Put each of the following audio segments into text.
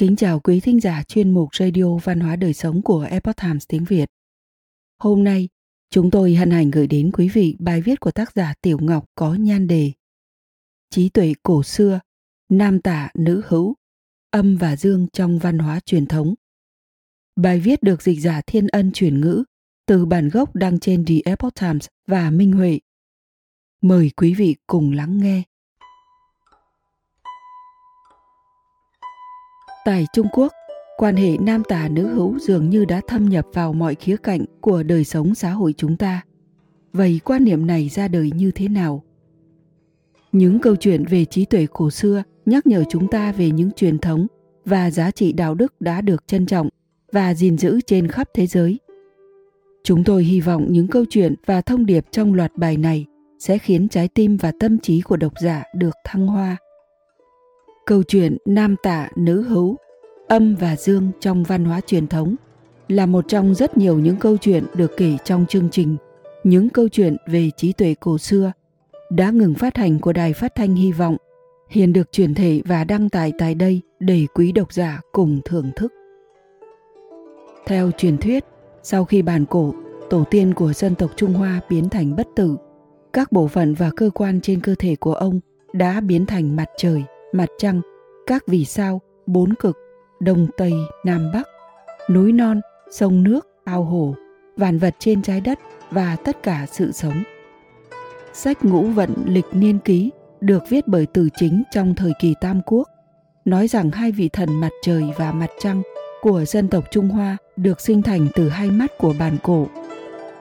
Kính chào quý thính giả chuyên mục Radio Văn hóa Đời Sống của Epoch Times tiếng Việt. Hôm nay, chúng tôi hân hạnh gửi đến quý vị bài viết của tác giả Tiểu Ngọc có nhan đề Trí tuệ cổ xưa, nam tả nữ hữu, âm và dương trong văn hóa truyền thống. Bài viết được dịch giả Thiên Ân chuyển ngữ từ bản gốc đăng trên The Epoch Times và Minh Huệ. Mời quý vị cùng lắng nghe. Tại Trung Quốc, quan hệ nam tả nữ hữu dường như đã thâm nhập vào mọi khía cạnh của đời sống xã hội chúng ta. Vậy quan niệm này ra đời như thế nào? Những câu chuyện về trí tuệ cổ xưa nhắc nhở chúng ta về những truyền thống và giá trị đạo đức đã được trân trọng và gìn giữ trên khắp thế giới. Chúng tôi hy vọng những câu chuyện và thông điệp trong loạt bài này sẽ khiến trái tim và tâm trí của độc giả được thăng hoa Câu chuyện nam tả nữ hữu, âm và dương trong văn hóa truyền thống là một trong rất nhiều những câu chuyện được kể trong chương trình Những câu chuyện về trí tuệ cổ xưa đã ngừng phát hành của Đài Phát thanh Hy vọng hiện được truyền thể và đăng tải tại đây để quý độc giả cùng thưởng thức. Theo truyền thuyết, sau khi bản cổ, tổ tiên của dân tộc Trung Hoa biến thành bất tử, các bộ phận và cơ quan trên cơ thể của ông đã biến thành mặt trời – mặt trăng, các vì sao, bốn cực, đông tây, nam bắc, núi non, sông nước, ao hồ, vạn vật trên trái đất và tất cả sự sống. Sách ngũ vận lịch niên ký được viết bởi Từ Chính trong thời kỳ Tam Quốc, nói rằng hai vị thần mặt trời và mặt trăng của dân tộc Trung Hoa được sinh thành từ hai mắt của bàn cổ.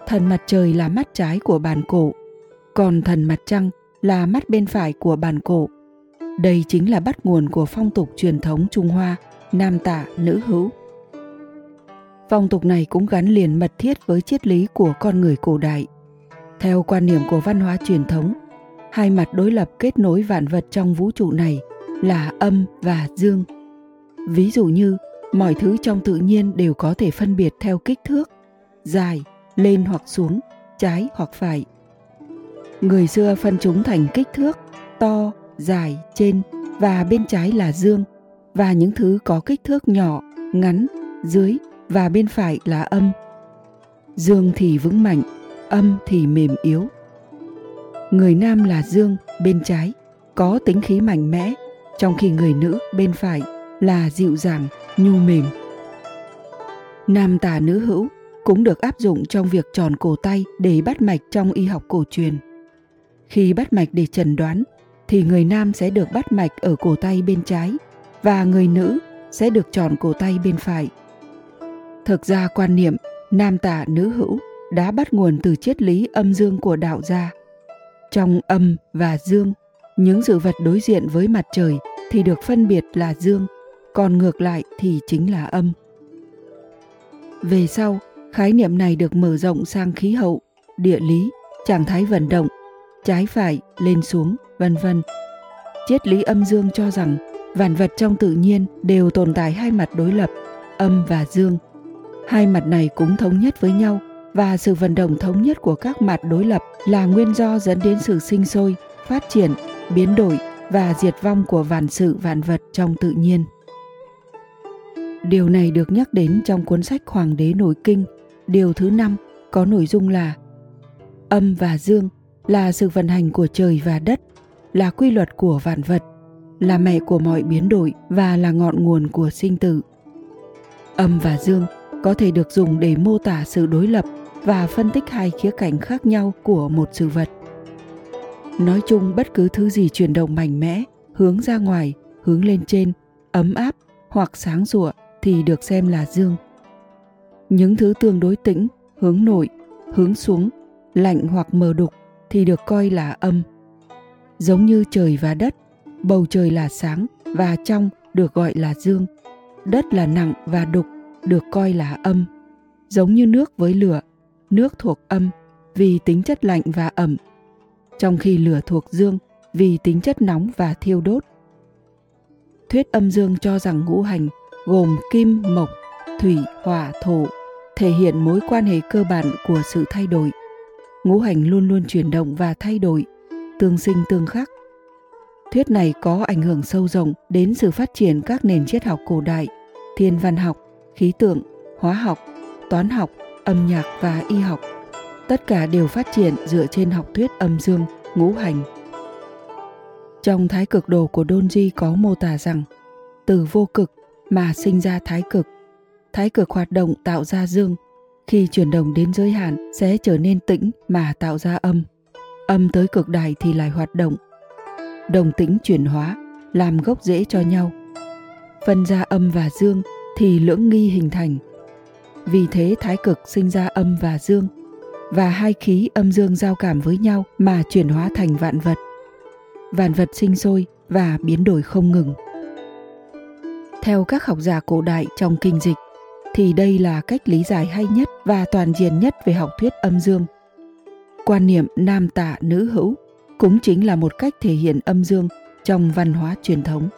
Thần mặt trời là mắt trái của bàn cổ, còn thần mặt trăng là mắt bên phải của bàn cổ. Đây chính là bắt nguồn của phong tục truyền thống Trung Hoa, nam tả, nữ hữu. Phong tục này cũng gắn liền mật thiết với triết lý của con người cổ đại. Theo quan niệm của văn hóa truyền thống, hai mặt đối lập kết nối vạn vật trong vũ trụ này là âm và dương. Ví dụ như, mọi thứ trong tự nhiên đều có thể phân biệt theo kích thước, dài, lên hoặc xuống, trái hoặc phải. Người xưa phân chúng thành kích thước to, dài trên và bên trái là dương và những thứ có kích thước nhỏ, ngắn, dưới và bên phải là âm. Dương thì vững mạnh, âm thì mềm yếu. Người nam là dương bên trái, có tính khí mạnh mẽ, trong khi người nữ bên phải là dịu dàng, nhu mềm. Nam tả nữ hữu cũng được áp dụng trong việc tròn cổ tay để bắt mạch trong y học cổ truyền. Khi bắt mạch để chẩn đoán thì người nam sẽ được bắt mạch ở cổ tay bên trái và người nữ sẽ được tròn cổ tay bên phải. Thực ra quan niệm nam tả nữ hữu đã bắt nguồn từ triết lý âm dương của đạo gia. Trong âm và dương, những sự vật đối diện với mặt trời thì được phân biệt là dương, còn ngược lại thì chính là âm. Về sau, khái niệm này được mở rộng sang khí hậu, địa lý, trạng thái vận động, trái phải, lên xuống, vân vân. Triết lý âm dương cho rằng vạn vật trong tự nhiên đều tồn tại hai mặt đối lập, âm và dương. Hai mặt này cũng thống nhất với nhau và sự vận động thống nhất của các mặt đối lập là nguyên do dẫn đến sự sinh sôi, phát triển, biến đổi và diệt vong của vạn sự vạn vật trong tự nhiên. Điều này được nhắc đến trong cuốn sách Hoàng đế nổi kinh, điều thứ năm có nội dung là âm và dương là sự vận hành của trời và đất, là quy luật của vạn vật, là mẹ của mọi biến đổi và là ngọn nguồn của sinh tử. Âm và dương có thể được dùng để mô tả sự đối lập và phân tích hai khía cạnh khác nhau của một sự vật. Nói chung, bất cứ thứ gì chuyển động mạnh mẽ, hướng ra ngoài, hướng lên trên, ấm áp hoặc sáng rụa thì được xem là dương. Những thứ tương đối tĩnh, hướng nội, hướng xuống, lạnh hoặc mờ đục thì được coi là âm. Giống như trời và đất, bầu trời là sáng và trong được gọi là dương. Đất là nặng và đục được coi là âm. Giống như nước với lửa, nước thuộc âm vì tính chất lạnh và ẩm, trong khi lửa thuộc dương vì tính chất nóng và thiêu đốt. Thuyết âm dương cho rằng ngũ hành gồm kim, mộc, thủy, hỏa, thổ thể hiện mối quan hệ cơ bản của sự thay đổi ngũ hành luôn luôn chuyển động và thay đổi tương sinh tương khắc Thuyết này có ảnh hưởng sâu rộng đến sự phát triển các nền triết học cổ đại, thiên văn học, khí tượng, hóa học, toán học, âm nhạc và y học. Tất cả đều phát triển dựa trên học thuyết âm dương, ngũ hành. Trong thái cực đồ của Donji có mô tả rằng từ vô cực mà sinh ra thái cực. Thái cực hoạt động tạo ra dương, khi chuyển động đến giới hạn sẽ trở nên tĩnh mà tạo ra âm. Âm tới cực đại thì lại hoạt động. Đồng tĩnh chuyển hóa, làm gốc rễ cho nhau. Phân ra âm và dương thì lưỡng nghi hình thành. Vì thế thái cực sinh ra âm và dương, và hai khí âm dương giao cảm với nhau mà chuyển hóa thành vạn vật. Vạn vật sinh sôi và biến đổi không ngừng. Theo các học giả cổ đại trong kinh dịch, thì đây là cách lý giải hay nhất và toàn diện nhất về học thuyết âm dương. Quan niệm nam tả nữ hữu cũng chính là một cách thể hiện âm dương trong văn hóa truyền thống.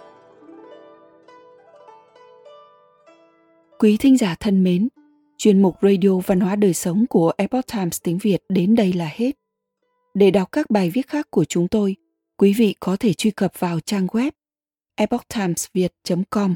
Quý thính giả thân mến, chuyên mục Radio Văn hóa Đời Sống của Epoch Times tiếng Việt đến đây là hết. Để đọc các bài viết khác của chúng tôi, quý vị có thể truy cập vào trang web epochtimesviet.com